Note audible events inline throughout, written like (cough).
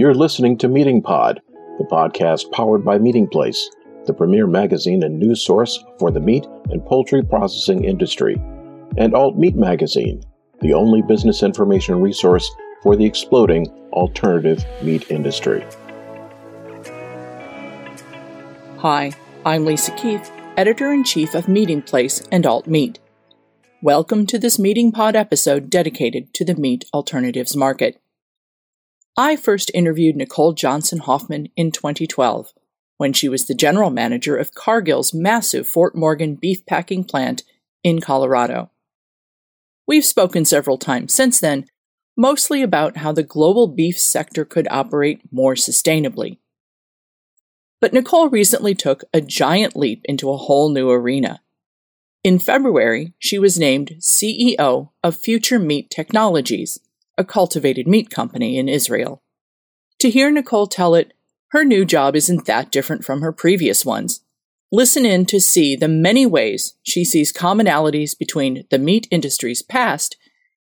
You're listening to Meating Pod, the podcast powered by Meatingplace, the premier magazine and news source for the meat and poultry processing industry, and Alt Meat Magazine, the only business information resource for the exploding alternative meat industry. Hi, I'm Lisa Keefe, editor in chief of Meatingplace and Alt Meat. Welcome to this Meating Pod episode dedicated to the meat alternatives market. I first interviewed Nicole Johnson Hoffman in 2012 when she was the general manager of Cargill's massive Fort Morgan beef packing plant in Colorado. We've spoken several times since then, mostly about how the global beef sector could operate more sustainably. But Nicole recently took a giant leap into a whole new arena. In February, she was named CEO of Future Meat Technologies, a cultivated meat company in Israel. To hear Nicole tell it, her new job isn't that different from her previous ones. Listen in to see the many ways she sees commonalities between the meat industry's past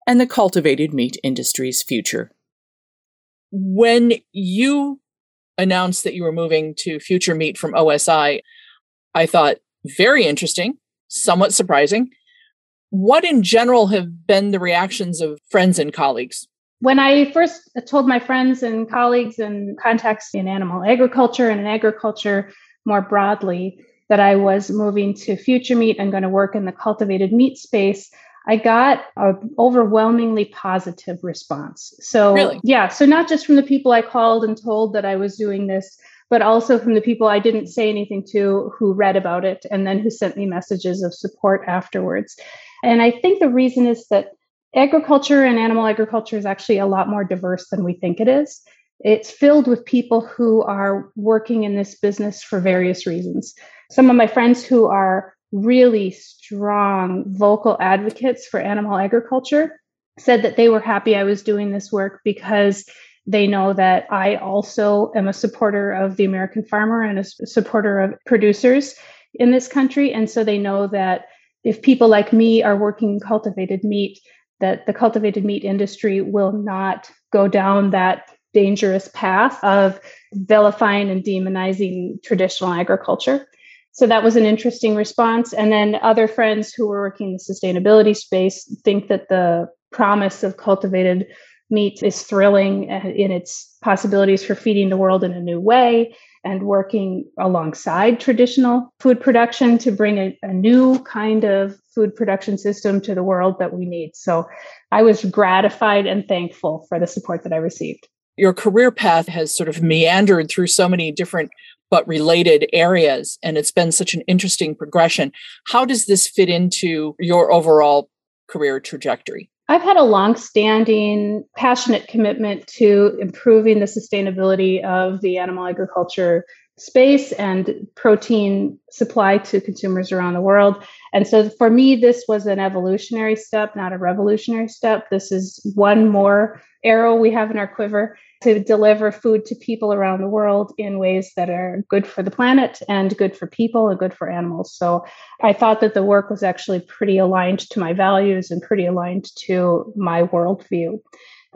and the cultivated meat industry's future. When you announced that you were moving to Future Meat from OSI, I thought very interesting somewhat surprising. What in general have been the reactions of friends and colleagues? When I first told my friends and colleagues and contacts in animal agriculture and in agriculture more broadly that I was moving to Future Meat and going to work in the cultivated meat space, I got an overwhelmingly positive response. So, really? yeah, so not just from the people I called and told that I was doing this but also from the people I didn't say anything to who read about it and then who sent me messages of support afterwards. And I think the reason is that agriculture and animal agriculture is actually a lot more diverse than we think it is. It's filled with people who are working in this business for various reasons. Some of my friends who are really strong vocal advocates for animal agriculture said that they were happy I was doing this work because they know that I also am a supporter of the American farmer and a supporter of producers in this country. And so they know that if people like me are working cultivated meat, that the cultivated meat industry will not go down that dangerous path of vilifying and demonizing traditional agriculture. So that was an interesting response. And then other friends who were working in the sustainability space think that the promise of cultivated meat is thrilling uh, in its possibilities for feeding the world in a new way and working alongside traditional food production to bring a, a, new kind of food production system to the world that we need. So I was gratified and thankful for the support that I received. Your career path has sort of meandered through so many different but related areas, and it's been such an interesting progression. How does this fit into your overall career trajectory? I've had a long-standing, passionate commitment to improving the sustainability of the animal agriculture space and protein supply to consumers around the world. And so for me, this was an evolutionary step, not a revolutionary step. This is one more arrow we have in our quiver to deliver food to people around the world in ways that are good for the planet and good for people and good for animals. So I thought that the work was actually pretty aligned to my values and pretty aligned to my worldview.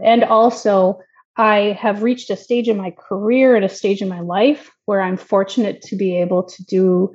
And also, I have reached a stage in my career and a stage in my life where I'm fortunate to be able to do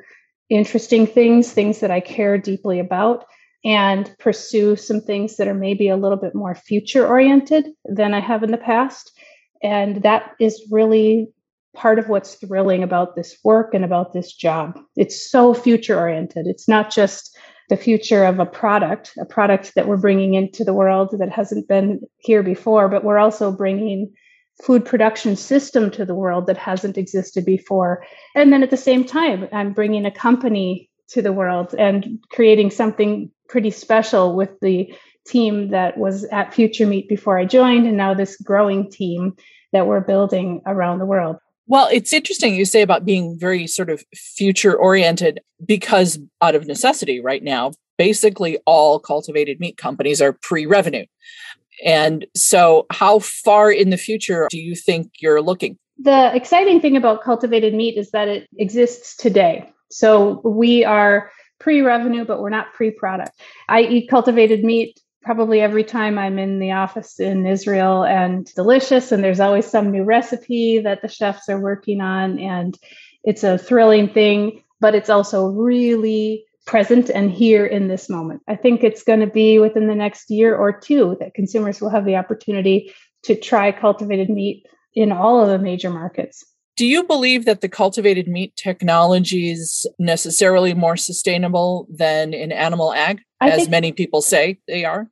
interesting things, things that I care deeply about, and pursue some things that are maybe a little bit more future oriented than I have in the past. And that is really part of what's thrilling about this work and about this job. It's so future oriented. It's not just the future of a product, a product that we're bringing into the world that hasn't been here before, but we're also bringing food production system to the world that hasn't existed before. And then at the same time, I'm bringing a company to the world and creating something pretty special with the team that was at Future Meat before I joined, and now this growing team that we're building around the world. Well, it's interesting you say about being very sort of future oriented because out of necessity right now, basically all cultivated meat companies are pre revenue. And so, how far in the future do you think you're looking? The exciting thing about cultivated meat is that it exists today. So, we are pre revenue, but we're not pre product. I eat cultivated meat probably every time I'm in the office in Israel and delicious. And there's always some new recipe that the chefs are working on. And it's a thrilling thing, but it's also really present and here in this moment. I think it's going to be within the next year or two that consumers will have the opportunity to try cultivated meat in all of the major markets. Do you believe that the cultivated meat technology is necessarily more sustainable than in animal ag, I as many people say they are?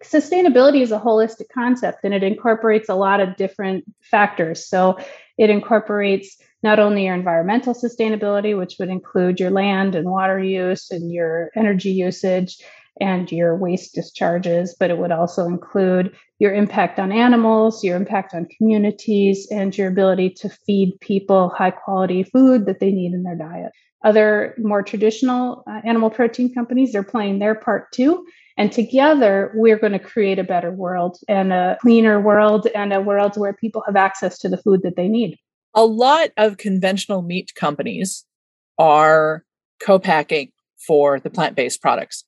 Sustainability is a holistic concept and it incorporates a lot of different factors. So it incorporates not only your environmental sustainability, which would include your land and water use and your energy usage, and your waste discharges, but it would also include your impact on animals, your impact on communities, and your ability to feed people high quality food that they need in their diet. Other more traditional uh, animal protein companies are playing their part too. And together, we're going to create a better world and a cleaner world and a world where people have access to the food that they need. A lot of conventional meat companies are co packing for the plant based products.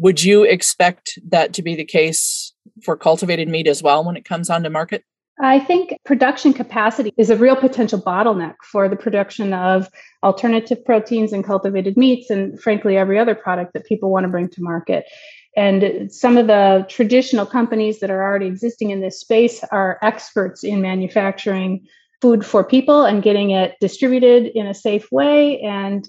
Would you expect that to be the case for cultivated meat as well when it comes onto market? I think production capacity is a real potential bottleneck for the production of alternative proteins and cultivated meats, and frankly, every other product that people want to bring to market. And some of the traditional companies that are already existing in this space are experts in manufacturing food for people and getting it distributed in a safe way and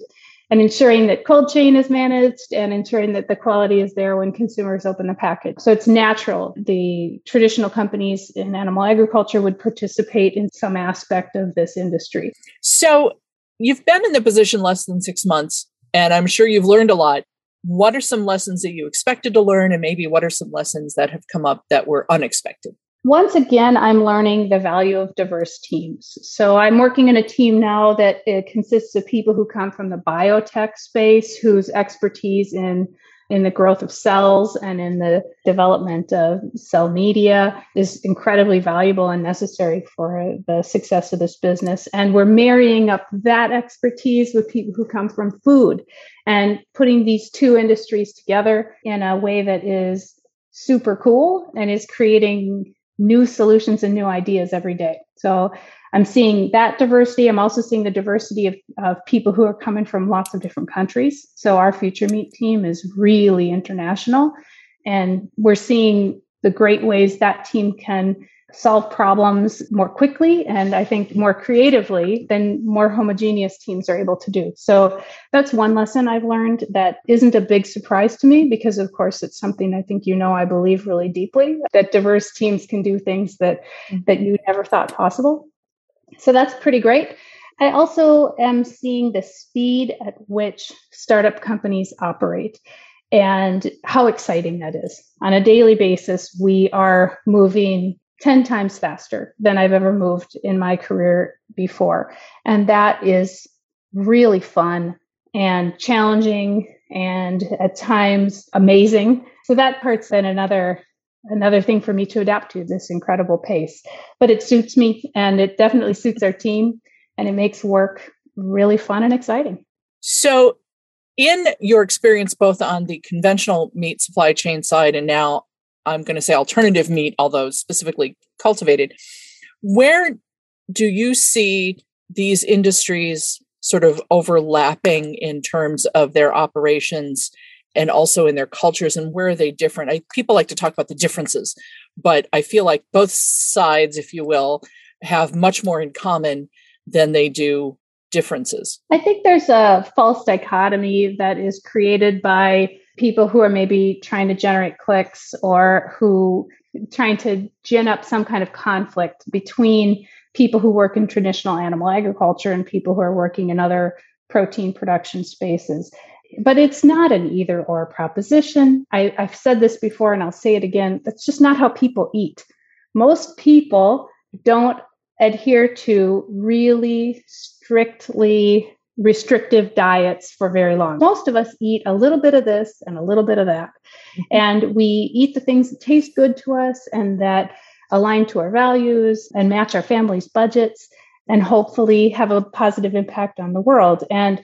and ensuring that cold chain is managed and ensuring that the quality is there when consumers open the package. So it's natural. The traditional companies in animal agriculture would participate in some aspect of this industry. So you've been in the position less than six months, and I'm sure you've learned a lot. What are some lessons that you expected to learn, and maybe what are some lessons that have come up that were unexpected? Once again, I'm learning the value of diverse teams. So I'm working in a team now that it consists of people who come from the biotech space, whose expertise in in the growth of cells and in the development of cell media is incredibly valuable and necessary for uh, the success of this business. And we're marrying up that expertise with people who come from food and putting these two industries together in a way that is super cool and is creating new solutions and new ideas every day. So I'm seeing that diversity. I'm also seeing the diversity of, of people who are coming from lots of different countries. So our Future Meat team is really international. And we're seeing the great ways that team can solve problems more quickly and I think more creatively than more homogeneous teams are able to do. So that's one lesson I've learned that isn't a big surprise to me because of course it's something I think you know I believe really deeply that diverse teams can do things that mm-hmm. that you never thought possible. So that's pretty great. I also am seeing the speed at which startup companies operate and how exciting that is. On a daily basis, we are moving 10 times faster than I've ever moved in my career before. And that is really fun and challenging and at times amazing. So that part's been another another thing for me to adapt to this incredible pace. But it suits me and it definitely suits our team and it makes work really fun and exciting. So in your experience both on the conventional meat supply chain side and now I'm going to say alternative meat, although specifically cultivated. Where do you see these industries sort of overlapping in terms of their operations and also in their cultures and where are they different? I, people like to talk about the differences, but I feel like both sides, if you will, have much more in common than they do differences. I think there's a false dichotomy that is created by people who are maybe trying to generate clicks or who trying to gin up some kind of conflict between people who work in traditional animal agriculture and people who are working in other protein production spaces. But it's not an either or proposition. I, I've said this before and I'll say it again. That's just not how people eat. Most people don't adhere to really strictly restrictive diets for very long. Most of us eat a little bit of this and a little bit of that. Mm-hmm. And we eat the things that taste good to us and that align to our values and match our family's budgets and hopefully have a positive impact on the world. And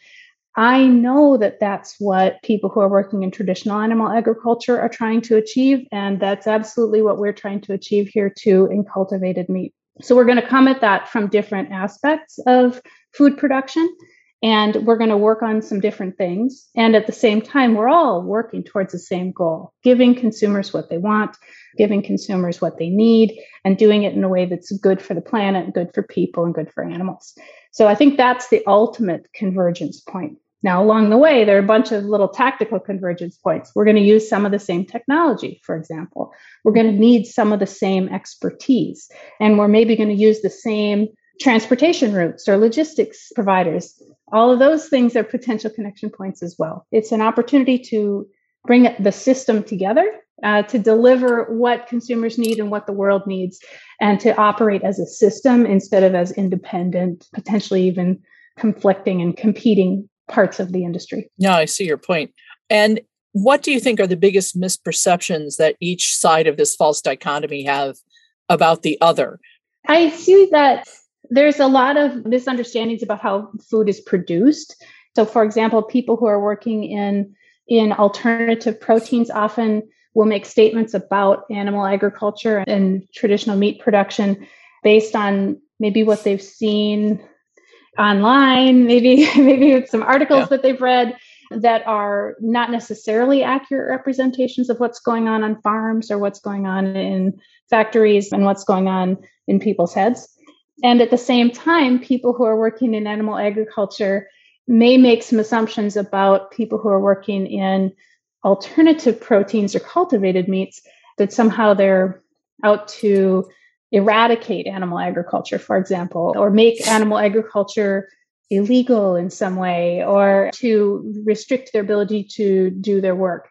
I know that that's what people who are working in traditional animal agriculture are trying to achieve. And that's absolutely what we're trying to achieve here too in cultivated meat. So we're going to come at that from different aspects of food production. And we're going to work on some different things. And at the same time, we're all working towards the same goal giving consumers what they want, giving consumers what they need, and doing it in a way that's good for the planet, good for people, and good for animals. So I think that's the ultimate convergence point. Now, along the way, there are a bunch of little tactical convergence points. We're going to use some of the same technology, for example. We're going to need some of the same expertise, and we're maybe going to use the same transportation routes or logistics providers. All of those things are potential connection points as well. It's an opportunity to bring the system together uh, to deliver what consumers need and what the world needs, and to operate as a system instead of as independent, potentially even conflicting and competing parts of the industry. Yeah, I see your point. And what do you think are the biggest misperceptions that each side of this false dichotomy have about the other? I see that there's a lot of misunderstandings about how food is produced. So, for example, people who are working in in alternative proteins often will make statements about animal agriculture and traditional meat production based on maybe what they've seen online, maybe (laughs) maybe some articles yeah. that they've read that are not necessarily accurate representations of what's going on on farms or what's going on in factories and what's going on in people's heads. And at the same time, people who are working in animal agriculture may make some assumptions about people who are working in alternative proteins or cultivated meats that somehow they're out to eradicate animal agriculture, for example, or make animal agriculture illegal in some way, or to restrict their ability to do their work.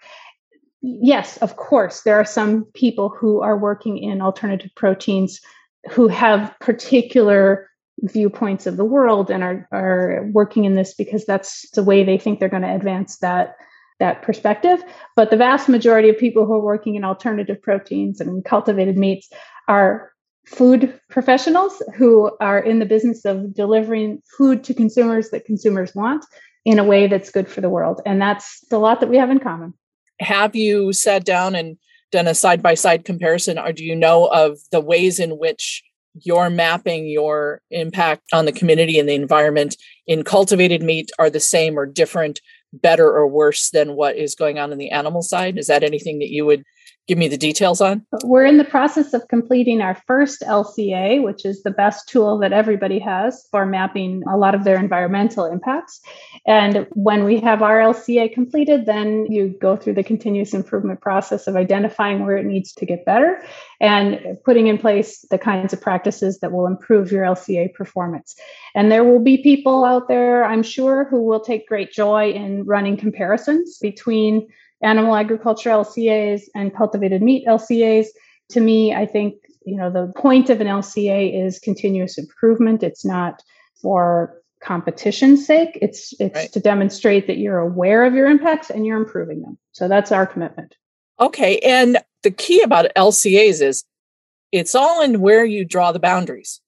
Yes, of course, there are some people who are working in alternative proteins who have particular viewpoints of the world and are, are working in this because that's the way they think they're going to advance that that perspective. But the vast majority of people who are working in alternative proteins and cultivated meats are food professionals who are in the business of delivering food to consumers that consumers want in a way that's good for the world. And that's a lot that we have in common. Have you sat down and done a side by side comparison, or do you know of the ways in which you're mapping your impact on the community and the environment in cultivated meat are the same or different, better or worse than what is going on in the animal side? Is that anything that you would give me the details on? We're in the process of completing our first LCA, which is the best tool that everybody has for mapping a lot of their environmental impacts. And when we have our LCA completed, then you go through the continuous improvement process of identifying where it needs to get better and putting in place the kinds of practices that will improve your LCA performance. And there will be people out there, I'm sure, who will take great joy in running comparisons between animal agriculture LCAs and cultivated meat LCAs. To me, I think you know the point of an LCA is continuous improvement. It's not for competition's sake. It's it's right. to demonstrate that you're aware of your impacts and you're improving them. So that's our commitment. Okay, and the key about LCAs is it's all in where you draw the boundaries.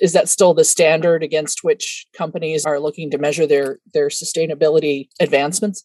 Is that still the standard against which companies are looking to measure their their sustainability advancements?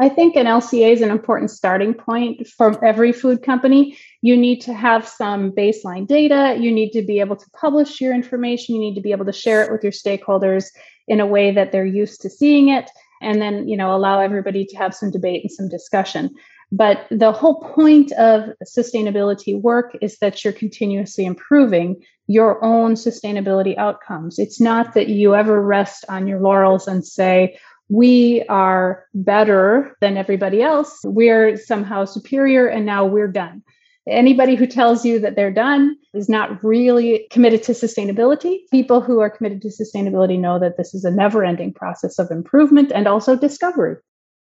I think an LCA is an important starting point for every food company. You need to have some baseline data. You need to be able to publish your information. You need to be able to share it with your stakeholders in a way that they're used to seeing it. And then, you know, allow everybody to have some debate and some discussion. But the whole point of sustainability work is that you're continuously improving your own sustainability outcomes. It's not that you ever rest on your laurels and say, we are better than everybody else. We're somehow superior and now we're done. Anybody who tells you that they're done is not really committed to sustainability. People who are committed to sustainability know that this is a never ending process of improvement and also discovery.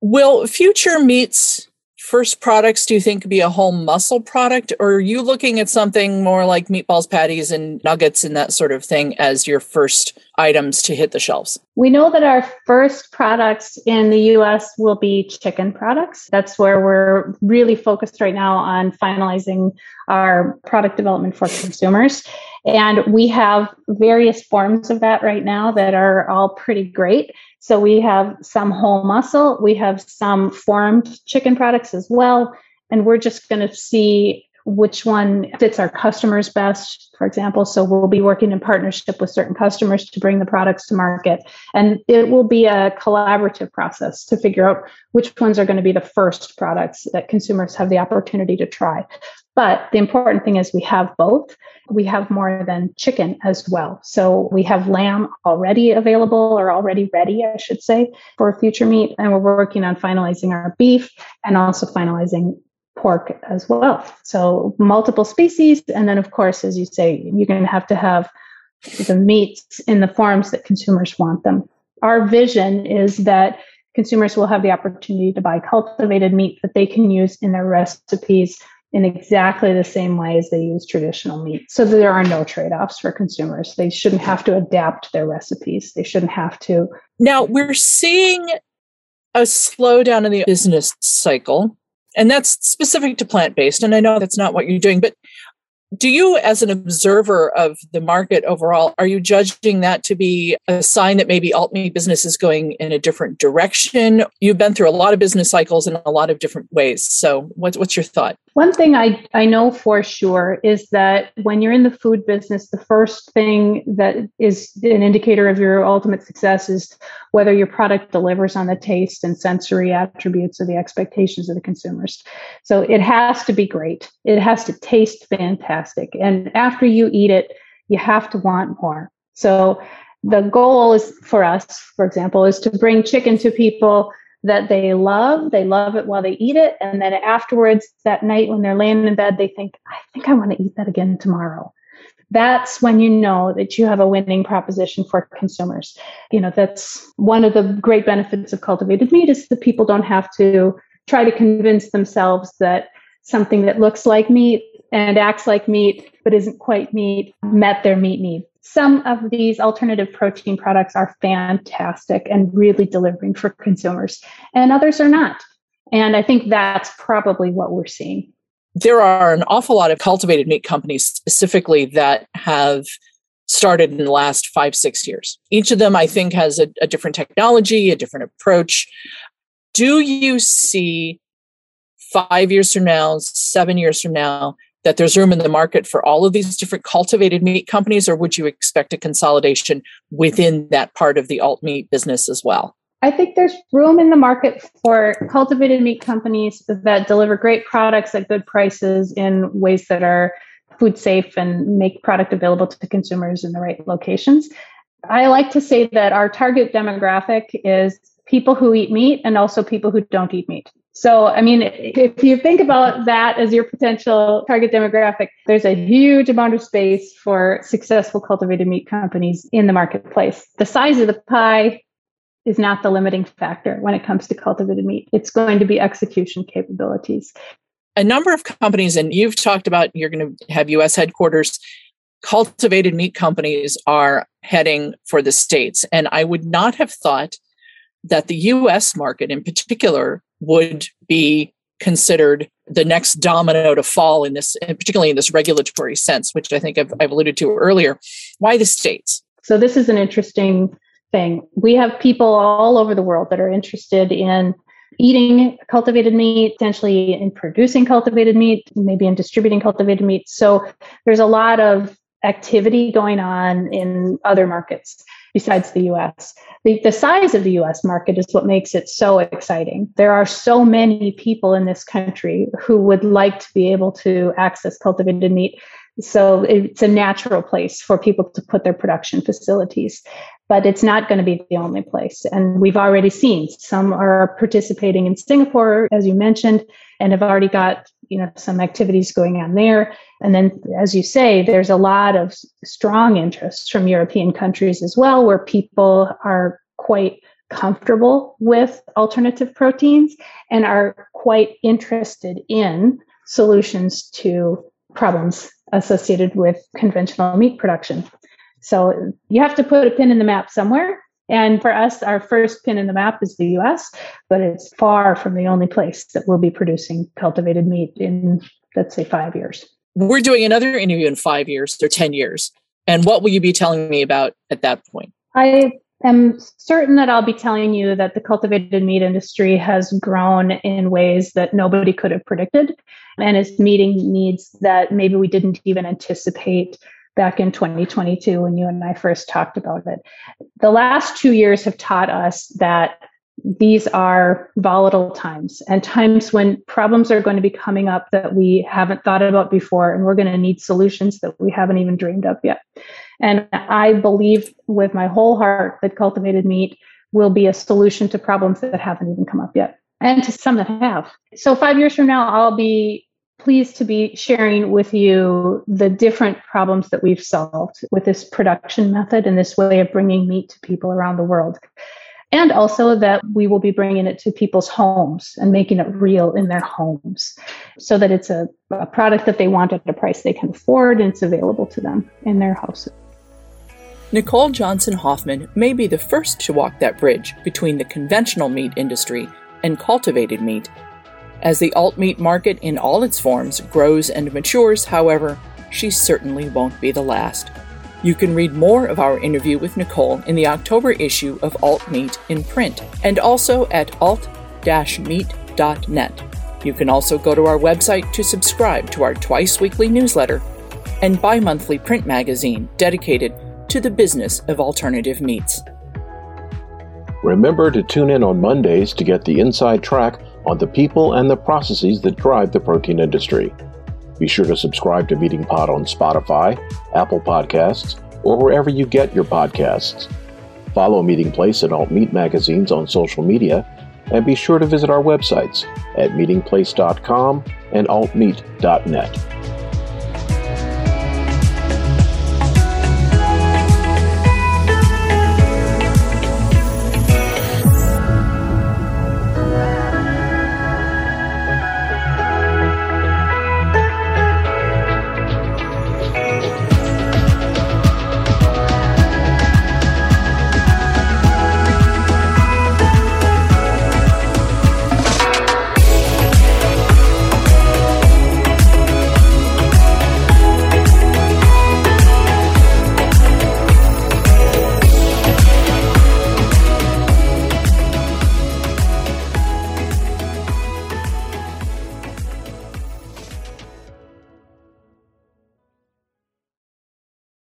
Will future meats first products do you think be a whole muscle product? Or are you looking at something more like meatballs patties and nuggets and that sort of thing as your first items to hit the shelves? We know that our first products in the us will be chicken products. That's where we're really focused right now on finalizing our product development for consumers and we have various forms of that right now that are all pretty great So we have some whole muscle, we have some formed chicken products as well. And we're just going to see which one fits our customers best, for example. So we'll be working in partnership with certain customers to bring the products to market. And it will be a collaborative process to figure out which ones are going to be the first products that consumers have the opportunity to try. But the important thing is we have both. We have more than chicken as well. So we have lamb already available or already ready, I should say, for future meat. And we're working on finalizing our beef and also finalizing pork as well. So multiple species. And then, of course, as you say, you're going to have to have the meats in the forms that consumers want them. Our vision is that consumers will have the opportunity to buy cultivated meat that they can use in their recipes in exactly the same way as they use traditional meat. So there are no trade offs for consumers. They shouldn't have to adapt their recipes, they shouldn't have to. Now, we're seeing a slowdown in the business cycle and that's specific to plant based. And I know that's not what you're doing, but do you as an observer of the market overall are you judging that to be a sign that maybe alt meat business is going in a different direction you've been through a lot of business cycles in a lot of different ways so what's, what's your thought one thing I, I know for sure is that when you're in the food business the first thing that is an indicator of your ultimate success is whether your product delivers on the taste and sensory attributes of the expectations of the consumers so it has to be great it has to taste fantastic fantastic. And after you eat it, you have to want more. So the goal is for us, for example, is to bring chicken to people that they love. They love it while they eat it. And then afterwards, that night when they're laying in bed, they think, I think I want to eat that again tomorrow. That's when you know that you have a winning proposition for consumers. You know, that's one of the great benefits of cultivated meat is that people don't have to try to convince themselves that something that looks like meat and acts like meat but isn't quite meat met their meat need. Some of these alternative protein products are fantastic and really delivering for consumers, and others are not. And I think that's probably what we're seeing. There are an awful lot of cultivated meat companies specifically that have started in the last five, six years. Each of them, I think, has a, a different technology, a different approach. Do you see five years from now, seven years from now, that there's room in the market for all of these different cultivated meat companies, or would you expect a consolidation within that part of the alt meat business as well? I think there's room in the market for cultivated meat companies that deliver great products at good prices in ways that are food safe and make product available to consumers in the right locations. I like to say that our target demographic is people who eat meat and also people who don't eat meat. So, I mean, if you think about that as your potential target demographic, there's a huge amount of space for successful cultivated meat companies in the marketplace. The size of the pie is not the limiting factor when it comes to cultivated meat. It's going to be execution capabilities. A number of companies, and you've talked about you're going to have US headquarters, cultivated meat companies are heading for the States. And I would not have thought that the US market in particular would be considered the next domino to fall in this, particularly in this regulatory sense, which I think I've, I've alluded to earlier. Why the states? So, this is an interesting thing. We have people all over the world that are interested in eating cultivated meat, potentially in producing cultivated meat, maybe in distributing cultivated meat. So, there's a lot of activity going on in other markets besides the US. The, the size of the US market is what makes it so exciting. There are so many people in this country who would like to be able to access cultivated meat. So it's a natural place for people to put their production facilities. But it's not going to be the only place. And we've already seen some are participating in Singapore, as you mentioned, and have already got you know some activities going on there. And then as you say there's a lot of strong interest from european countries as well where people are quite comfortable with alternative proteins and are quite interested in solutions to problems associated with conventional meat production. So you have to put a pin in the map somewhere and for us, our first pin in the map is the US, but it's far from the only place that we'll be producing cultivated meat in, let's say, five years. We're doing another interview in five years or 10 years. And what will you be telling me about at that point? I am certain that I'll be telling you that the cultivated meat industry has grown in ways that nobody could have predicted and is meeting needs that maybe we didn't even anticipate back in 2022 when you and I first talked about it. The last two years have taught us that these are volatile times and times when problems are going to be coming up that we haven't thought about before and we're going to need solutions that we haven't even dreamed of yet. And I believe with my whole heart that cultivated meat will be a solution to problems that haven't even come up yet and to some that have. So 5 years from now I'll be pleased to be sharing with you the different problems that we've solved with this production method and this way of bringing meat to people around the world and also that we will be bringing it to people's homes and making it real in their homes so that it's a, a, product that they want at a price they can afford and it's available to them in their houses. Nicole Johnson Hoffman may be the first to walk that bridge between the conventional meat industry and cultivated meat. As the alt meat market in all its forms grows and matures, however, she certainly won't be the last. You can read more of our interview with Nicole in the October issue of Alt Meat in print and also at alt-meat.net. You can also go to our website to subscribe to our twice weekly newsletter and bi monthly print magazine dedicated to the business of alternative meats. Remember to tune in on Mondays to get the inside track on the people and the processes that drive the protein industry. Be sure to subscribe to Meating Pod on Spotify, Apple Podcasts, or wherever you get your podcasts. Follow Meatingplace and Alt Meat magazines on social media, and be sure to visit our websites at meatingplace.com and altmeat.net.